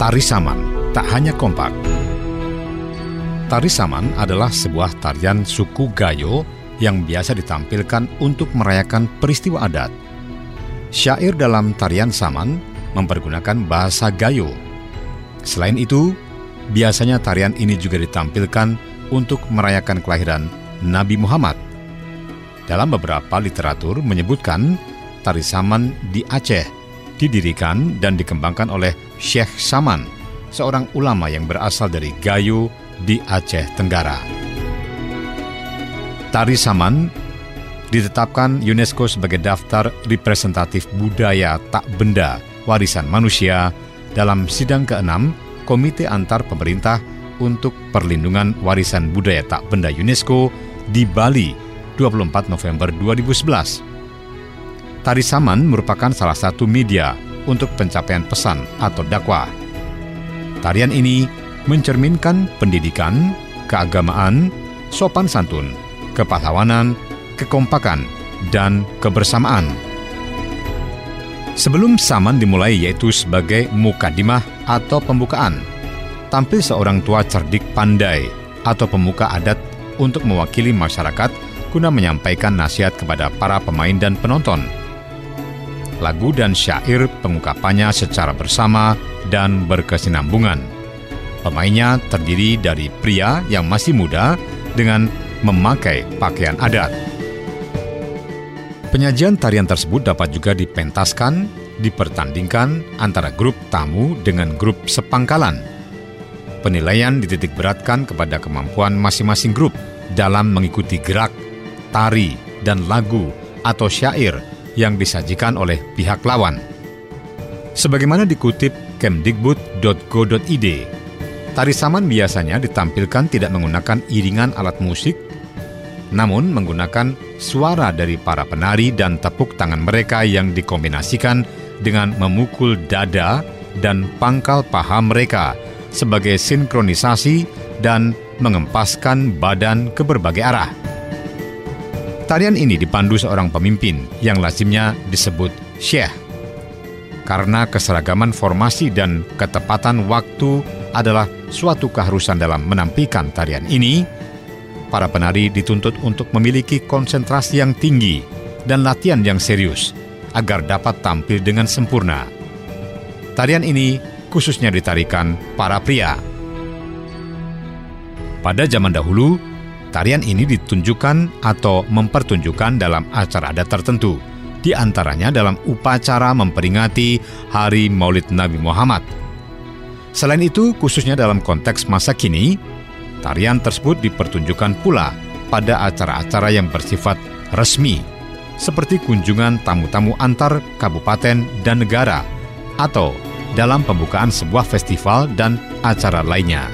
Tari Saman tak hanya kompak. Tari Saman adalah sebuah tarian suku Gayo yang biasa ditampilkan untuk merayakan peristiwa adat. Syair dalam tarian Saman mempergunakan bahasa Gayo. Selain itu, biasanya tarian ini juga ditampilkan untuk merayakan kelahiran Nabi Muhammad. Dalam beberapa literatur menyebutkan tari Saman di Aceh didirikan dan dikembangkan oleh Syekh Saman, seorang ulama yang berasal dari Gayo di Aceh Tenggara. Tari Saman ditetapkan UNESCO sebagai daftar representatif budaya tak benda warisan manusia dalam sidang ke-6 Komite Antar Pemerintah untuk Perlindungan Warisan Budaya Tak Benda UNESCO di Bali 24 November 2011. Tari Saman merupakan salah satu media untuk pencapaian pesan atau dakwah. Tarian ini mencerminkan pendidikan, keagamaan, sopan santun, kepahlawanan, kekompakan, dan kebersamaan. Sebelum saman dimulai yaitu sebagai mukadimah atau pembukaan, tampil seorang tua cerdik pandai atau pemuka adat untuk mewakili masyarakat guna menyampaikan nasihat kepada para pemain dan penonton. Lagu dan syair pengungkapannya secara bersama dan berkesinambungan. Pemainnya terdiri dari pria yang masih muda dengan memakai pakaian adat. Penyajian tarian tersebut dapat juga dipentaskan, dipertandingkan antara grup tamu dengan grup sepangkalan. Penilaian dititik beratkan kepada kemampuan masing-masing grup dalam mengikuti gerak, tari, dan lagu atau syair yang disajikan oleh pihak lawan. Sebagaimana dikutip kemdikbud.go.id, tari saman biasanya ditampilkan tidak menggunakan iringan alat musik namun menggunakan suara dari para penari dan tepuk tangan mereka yang dikombinasikan dengan memukul dada dan pangkal paha mereka sebagai sinkronisasi dan mengempaskan badan ke berbagai arah. Tarian ini dipandu seorang pemimpin yang lazimnya disebut syekh. Karena keseragaman formasi dan ketepatan waktu adalah suatu keharusan dalam menampilkan tarian ini, para penari dituntut untuk memiliki konsentrasi yang tinggi dan latihan yang serius agar dapat tampil dengan sempurna. Tarian ini khususnya ditarikan para pria. Pada zaman dahulu, tarian ini ditunjukkan atau mempertunjukkan dalam acara adat tertentu, di antaranya dalam upacara memperingati Hari Maulid Nabi Muhammad. Selain itu, khususnya dalam konteks masa kini, Tarian tersebut dipertunjukkan pula pada acara-acara yang bersifat resmi, seperti kunjungan tamu-tamu antar kabupaten dan negara, atau dalam pembukaan sebuah festival dan acara lainnya.